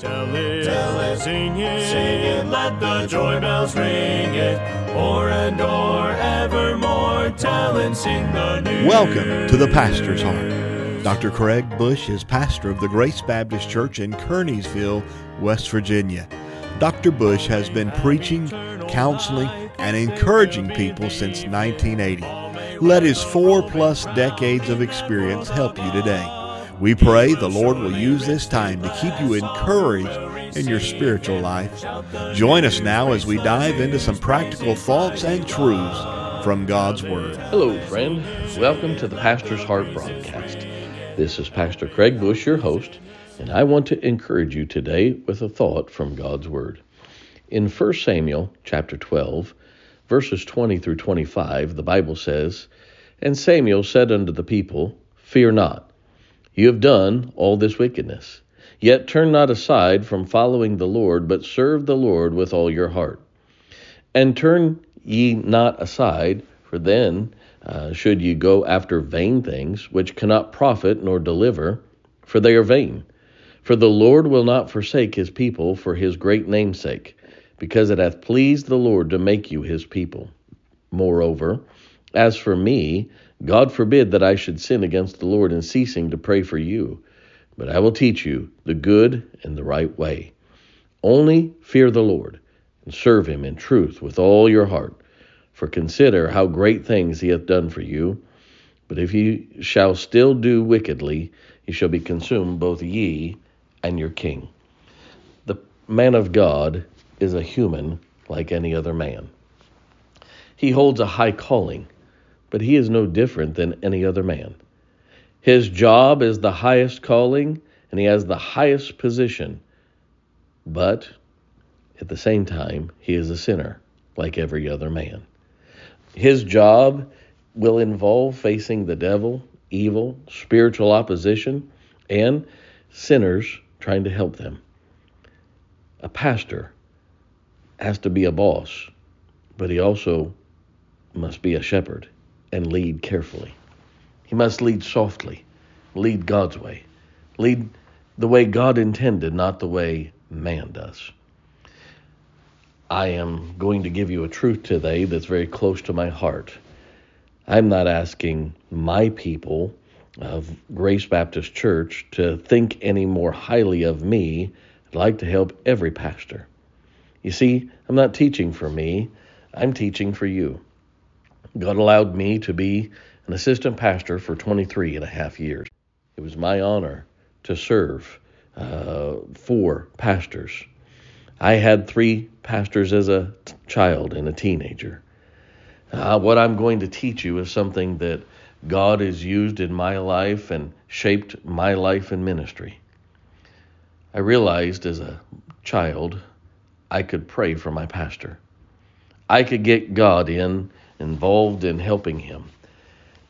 Tell it, tell it, sing it, sing it, let the joy bells ring it, o'er and o'er evermore. Tell and sing the news. Welcome to the Pastor's Heart. Dr. Craig Bush is pastor of the Grace Baptist Church in Kearneysville, West Virginia. Dr. Bush has been preaching, counseling, and encouraging people since 1980. Let his four plus decades of experience help you today. We pray the Lord will use this time to keep you encouraged in your spiritual life. Join us now as we dive into some practical thoughts and truths from God's Word. Hello, friend. Welcome to the Pastor's Heart broadcast. This is Pastor Craig Bush, your host, and I want to encourage you today with a thought from God's Word. In 1 Samuel chapter 12, verses 20 through 25, the Bible says, And Samuel said unto the people, Fear not. You have done all this wickedness. Yet turn not aside from following the Lord, but serve the Lord with all your heart. And turn ye not aside, for then uh, should ye go after vain things, which cannot profit nor deliver, for they are vain. For the Lord will not forsake his people for his great name's sake, because it hath pleased the Lord to make you his people. Moreover, as for me, God forbid that I should sin against the Lord in ceasing to pray for you, but I will teach you the good and the right way. Only fear the Lord and serve him in truth with all your heart. For consider how great things he hath done for you. But if ye shall still do wickedly, ye shall be consumed, both ye and your king. The man of God is a human like any other man. He holds a high calling but he is no different than any other man. His job is the highest calling, and he has the highest position. But at the same time, he is a sinner, like every other man. His job will involve facing the devil, evil, spiritual opposition, and sinners trying to help them. A pastor has to be a boss, but he also must be a shepherd and lead carefully. He must lead softly, lead God's way, lead the way God intended, not the way man does. I am going to give you a truth today that's very close to my heart. I'm not asking my people of Grace Baptist Church to think any more highly of me. I'd like to help every pastor. You see, I'm not teaching for me, I'm teaching for you. God allowed me to be an assistant pastor for 23 and a half years. It was my honor to serve uh, four pastors. I had three pastors as a t- child and a teenager. Uh, what I'm going to teach you is something that God has used in my life and shaped my life and ministry. I realized as a child I could pray for my pastor. I could get God in involved in helping him.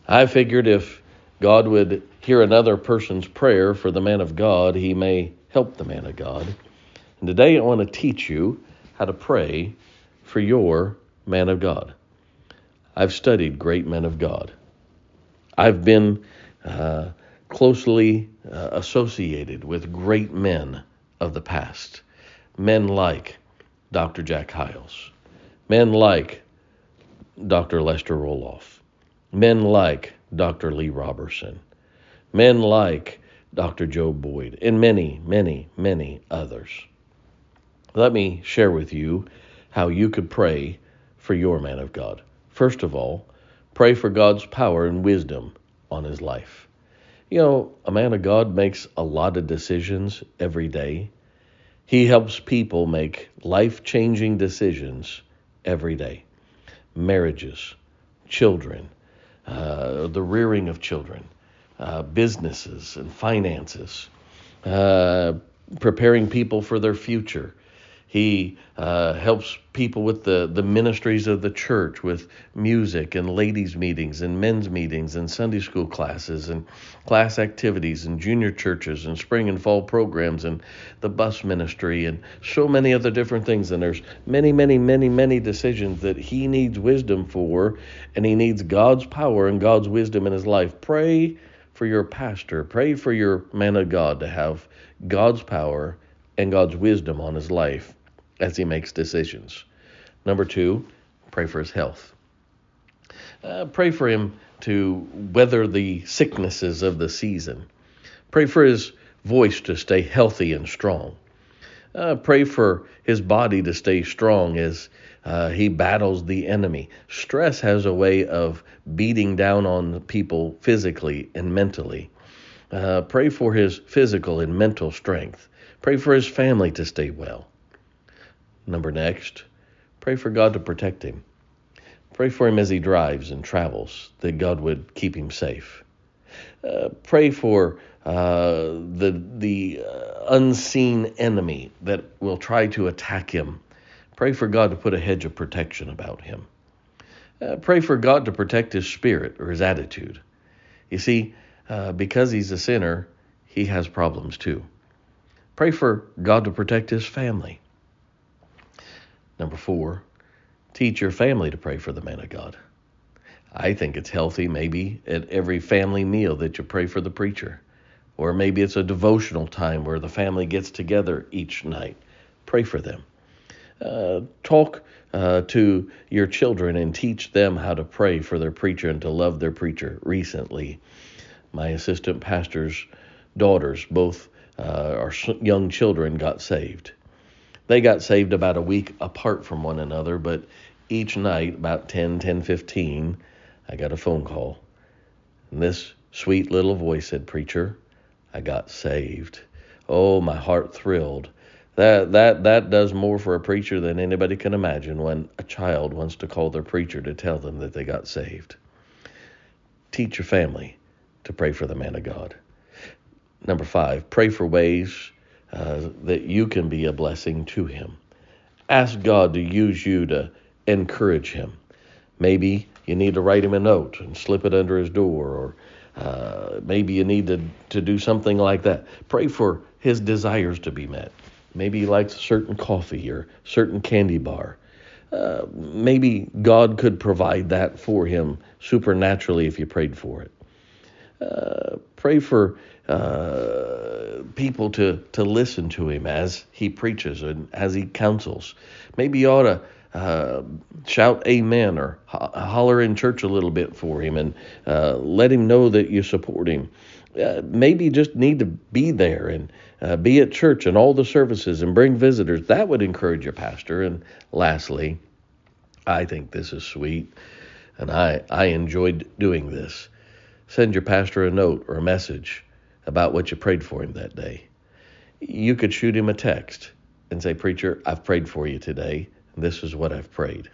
I figured if God would hear another person's prayer for the man of God, he may help the man of God. And today I want to teach you how to pray for your man of God. I've studied great men of God. I've been uh, closely uh, associated with great men of the past. Men like Dr. Jack Hyles, men like Dr. Lester Roloff, men like Dr. Lee Roberson, men like Dr. Joe Boyd, and many, many, many others. Let me share with you how you could pray for your man of God. First of all, pray for God's power and wisdom on his life. You know, a man of God makes a lot of decisions every day. He helps people make life changing decisions every day marriages, children, uh, the rearing of children, uh, businesses and finances, uh, preparing people for their future, he uh, helps people with the, the ministries of the church, with music and ladies' meetings and men's meetings and Sunday school classes and class activities and junior churches and spring and fall programs and the bus ministry and so many other different things. And there's many, many, many, many decisions that he needs wisdom for, and he needs God's power and God's wisdom in his life. Pray for your pastor, pray for your man of God to have God's power and God's wisdom on his life as he makes decisions. Number two, pray for his health. Uh, pray for him to weather the sicknesses of the season. Pray for his voice to stay healthy and strong. Uh, pray for his body to stay strong as uh, he battles the enemy. Stress has a way of beating down on people physically and mentally. Uh, pray for his physical and mental strength. Pray for his family to stay well. Number next, pray for God to protect him. Pray for him as he drives and travels, that God would keep him safe. Uh, pray for uh, the the uh, unseen enemy that will try to attack him. Pray for God to put a hedge of protection about him. Uh, pray for God to protect his spirit or his attitude. You see, uh, because he's a sinner, he has problems too. Pray for God to protect his family. Number four, teach your family to pray for the man of God. I think it's healthy, maybe, at every family meal that you pray for the preacher. Or maybe it's a devotional time where the family gets together each night. Pray for them. Uh, talk uh, to your children and teach them how to pray for their preacher and to love their preacher. Recently, my assistant pastor's daughters, both uh, our young children, got saved. They got saved about a week apart from one another, but each night, about 10, 10, 15, I got a phone call. And this sweet little voice said, Preacher, I got saved. Oh, my heart thrilled. That that that does more for a preacher than anybody can imagine when a child wants to call their preacher to tell them that they got saved. Teach your family to pray for the man of God. Number five, pray for ways uh, that you can be a blessing to him. Ask God to use you to encourage him. Maybe you need to write him a note and slip it under his door, or uh, maybe you need to, to do something like that. Pray for his desires to be met. Maybe he likes a certain coffee or certain candy bar. Uh, maybe God could provide that for him supernaturally if you prayed for it. Uh, pray for uh, people to, to listen to him as he preaches and as he counsels. Maybe you ought to uh, shout amen or ho- holler in church a little bit for him and uh, let him know that you support him. Uh, maybe just need to be there and be at church and all the services and bring visitors. That would encourage your pastor. And lastly, I think this is sweet, and I, I enjoyed doing this. Send your pastor a note or a message about what you prayed for him that day. You could shoot him a text and say, Preacher, I've prayed for you today. And this is what I've prayed.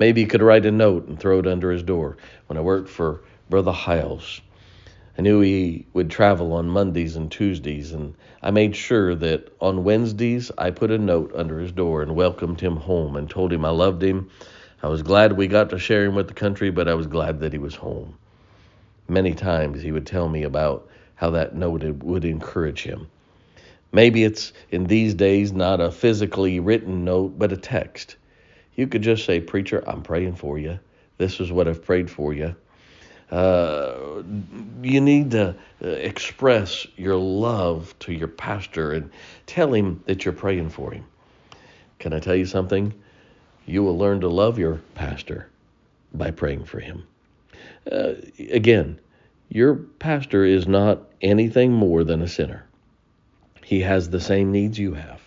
Maybe you could write a note and throw it under his door. When I worked for Brother Hyles, I knew he would travel on Mondays and Tuesdays, and I made sure that on Wednesdays I put a note under his door and welcomed him home and told him I loved him. I was glad we got to share him with the country, but I was glad that he was home. Many times he would tell me about how that note would encourage him. Maybe it's in these days not a physically written note, but a text. You could just say, Preacher, I'm praying for you. This is what I've prayed for you. Uh, you need to uh, express your love to your pastor and tell him that you're praying for him. Can I tell you something? You will learn to love your pastor by praying for him. Uh, again, your pastor is not anything more than a sinner. He has the same needs you have,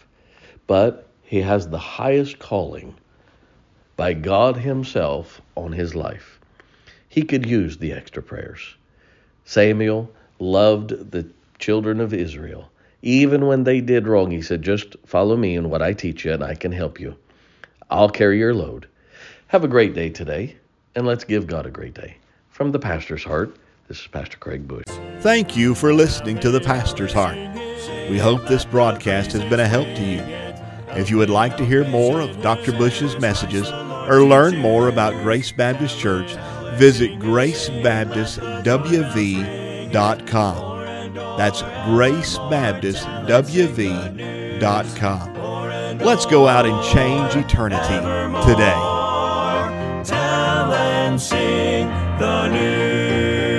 but he has the highest calling by God Himself on his life. He could use the extra prayers. Samuel loved the children of Israel. Even when they did wrong, he said, Just follow me in what I teach you, and I can help you. I'll carry your load. Have a great day today, and let's give God a great day. From the Pastor's Heart, this is Pastor Craig Bush. Thank you for listening to the Pastor's Heart. We hope this broadcast has been a help to you. If you would like to hear more of Dr. Bush's messages or learn more about Grace Baptist Church, visit gracebaptistwv.com. That's gracebaptistwv.com. Let's go out and change eternity today. The news.